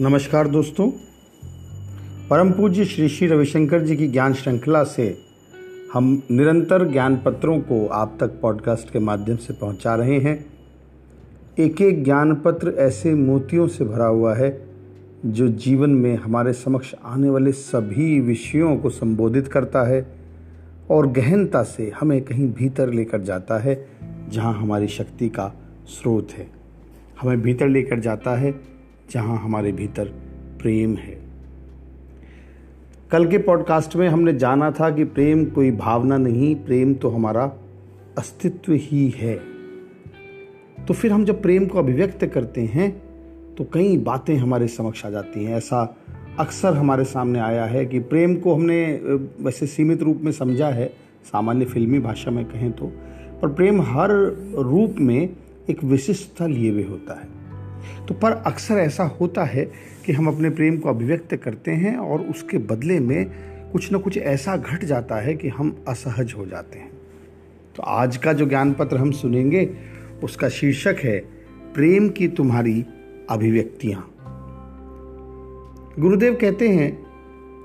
नमस्कार दोस्तों। परम पूज्य श्री श्री रविशंकर जी की ज्ञान श्रृंखला से हम निरंतर ज्ञान पत्रों को आप तक पॉडकास्ट के माध्यम से पहुँचा रहे हैं। एक एक ज्ञान पत्र ऐसे मोतियों से भरा हुआ है, जो जीवन में हमारे समक्ष आने वाले सभी विषयों को संबोधित करता है और गहनता से हमें कहीं भीतर लेकर जाता है, जहाँ हमारी शक्ति का स्रोत है। हमें भीतर लेकर जाता है जहाँ हमारे भीतर प्रेम है। कल के पॉडकास्ट में हमने जाना था कि प्रेम कोई भावना नहीं, प्रेम तो हमारा अस्तित्व ही है। तो फिर हम जब प्रेम को अभिव्यक्त करते हैं तो कई बातें हमारे समक्ष आ जाती हैं। ऐसा अक्सर हमारे सामने आया है कि प्रेम को हमने वैसे सीमित रूप में समझा है, सामान्य फिल्मी भाषा में कहें तो पर प्रेम हर रूप में एक विशिष्टता लिए हुए होता है। तो पर अक्सर ऐसा होता है कि हम अपने प्रेम को अभिव्यक्त करते हैं और उसके बदले में कुछ ना कुछ ऐसा घट जाता है कि हम असहज हो जाते हैं। तो आज का जो ज्ञान पत्र हम सुनेंगे, उसका शीर्षक है, प्रेम की तुम्हारी अभिव्यक्तियाँ। गुरुदेव कहते हैं,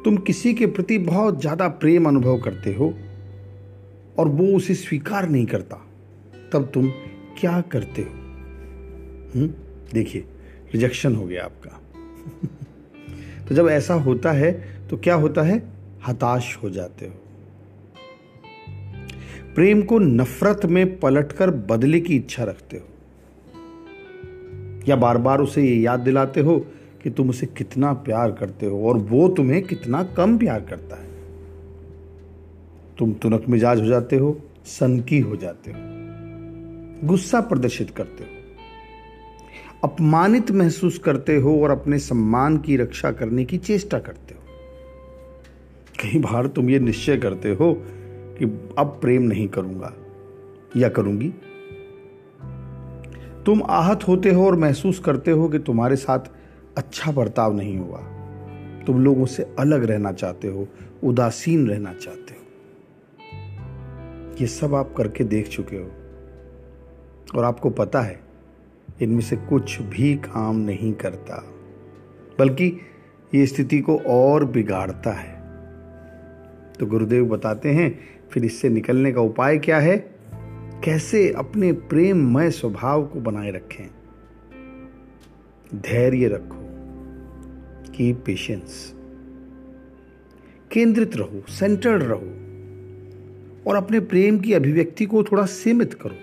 तुम किसी के प्रति बहुत ज़्यादा प्रेम अनुभव करते हो और वो उसे स्वीकार नहीं करता। तब तुम क्या करते हो? हुँ? देखिए रिजेक्शन हो गया आपका। तो जब ऐसा होता है तो क्या होता है? हताश हो जाते हो। प्रेम को नफरत में पलटकर बदले की इच्छा रखते हो। या बार बार उसे ये याद दिलाते हो कि तुम उसे कितना प्यार करते हो और वो तुम्हें कितना कम प्यार करता है। तुम तुनक मिजाज हो जाते हो, सनकी हो जाते हो। गुस्सा प्रदर्शित करते हो। अपमानित महसूस करते हो और अपने सम्मान की रक्षा करने की चेष्टा करते हो। कई बार तुम ये निश्चय करते हो कि अब प्रेम नहीं करूँगा, या करूँगी? तुम आहत होते हो और महसूस करते हो कि तुम्हारे साथ अच्छा बर्ताव नहीं हुआ। तुम लोगों से अलग रहना चाहते हो, उदासीन रहना चाहते हो। ये सब आप करके देख चुके हो। और आपको पता है इनमें से कुछ भी काम नहीं करता, बल्कि ये स्थिति को और बिगाड़ता है। तो गुरुदेव बताते हैं, फिर इससे निकलने का उपाय क्या है? कैसे अपने प्रेममय स्वभाव को बनाए रखें? धैर्य रखो की पेशेंस, केंद्रित रहो, सेंटर्ड रहो, और अपने प्रेम की अभिव्यक्ति को थोड़ा सीमित करो।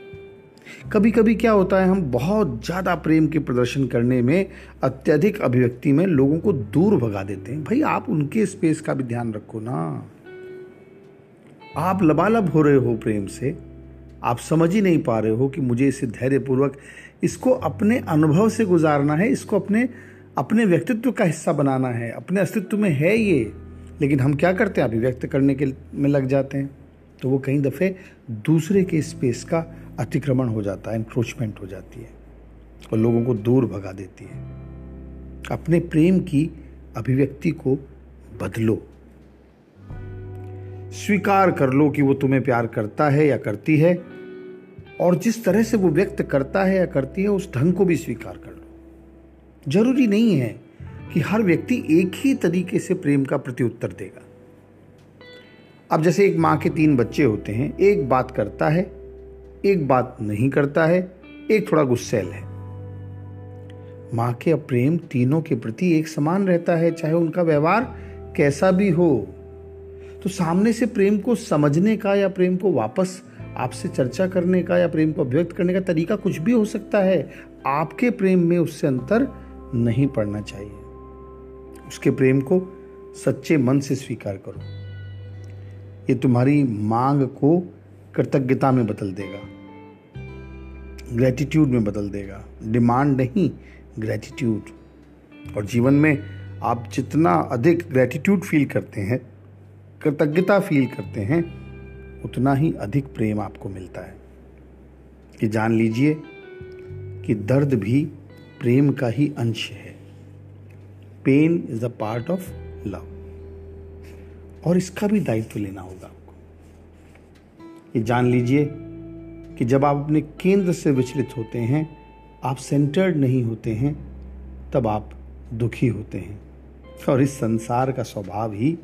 कभी कभी क्या होता है, हम बहुत ज़्यादा प्रेम के प्रदर्शन करने में, अत्यधिक अभिव्यक्ति में लोगों को दूर भगा देते हैं। भाई, आप उनके स्पेस का भी ध्यान रखो ना। आप लबालब हो रहे हो प्रेम से, आप समझ ही नहीं पा रहे हो कि मुझे इसे धैर्यपूर्वक इसको अपने अनुभव से गुजारना है, इसको अपने अपने व्यक्तित्व का हिस्सा बनाना है, अपने अस्तित्व में है ये, लेकिन हम क्या करते हैं? अभिव्यक्त करने के में लग जाते हैं। तो वो कई दफ़े दूसरे के स्पेस का अतिक्रमण हो जाता है इंक्रोचमेंट हो जाती है और लोगों को दूर भगा देती है। अपने प्रेम की अभिव्यक्ति को बदलो। स्वीकार कर लो कि वो तुम्हें प्यार करता है या करती है और जिस तरह से वो व्यक्त करता है या करती है, उस ढंग को भी स्वीकार कर लो। ज़रूरी नहीं है कि हर व्यक्ति एक ही तरीके से प्रेम का प्रत्युत्तर देगा। अब जैसे एक माँ के तीन बच्चे होते हैं, एक बात करता है एक बात नहीं करता है, एक थोड़ा गुस्सेल है। माँ के प्रेम तीनों के प्रति एक समान रहता है, चाहे उनका व्यवहार कैसा भी हो। तो सामने से प्रेम को समझने का या प्रेम को वापस आपसे चर्चा करने का या प्रेम को अभिव्यक्त करने का तरीका कुछ भी हो सकता है, आपके प्रेम में उससे अंतर नहीं पड़ना चाहिए। उसके प्रेम को सच्चे मन से स्वीकार करो। ये तुम्हारी मांग को कृतज्ञता में बदल देगा। ग्रेटिट्यूड में बदल देगा। डिमांड नहीं ग्रेटिट्यूड और जीवन में आप जितना अधिक ग्रेटिट्यूड फील करते हैं, कृतज्ञता फील करते हैं, उतना ही अधिक प्रेम आपको मिलता है। कि जान लीजिए कि दर्द भी प्रेम का ही अंश है। Pain is a part of love और इसका भी दायित्व लेना होगा आपको। ये जान लीजिए कि जब आप अपने केंद्र से विचलित होते हैं, आप सेंटर्ड नहीं होते हैं, तब आप दुखी होते हैं। और इस संसार का स्वभाव ही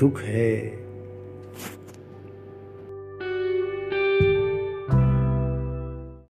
दुख है।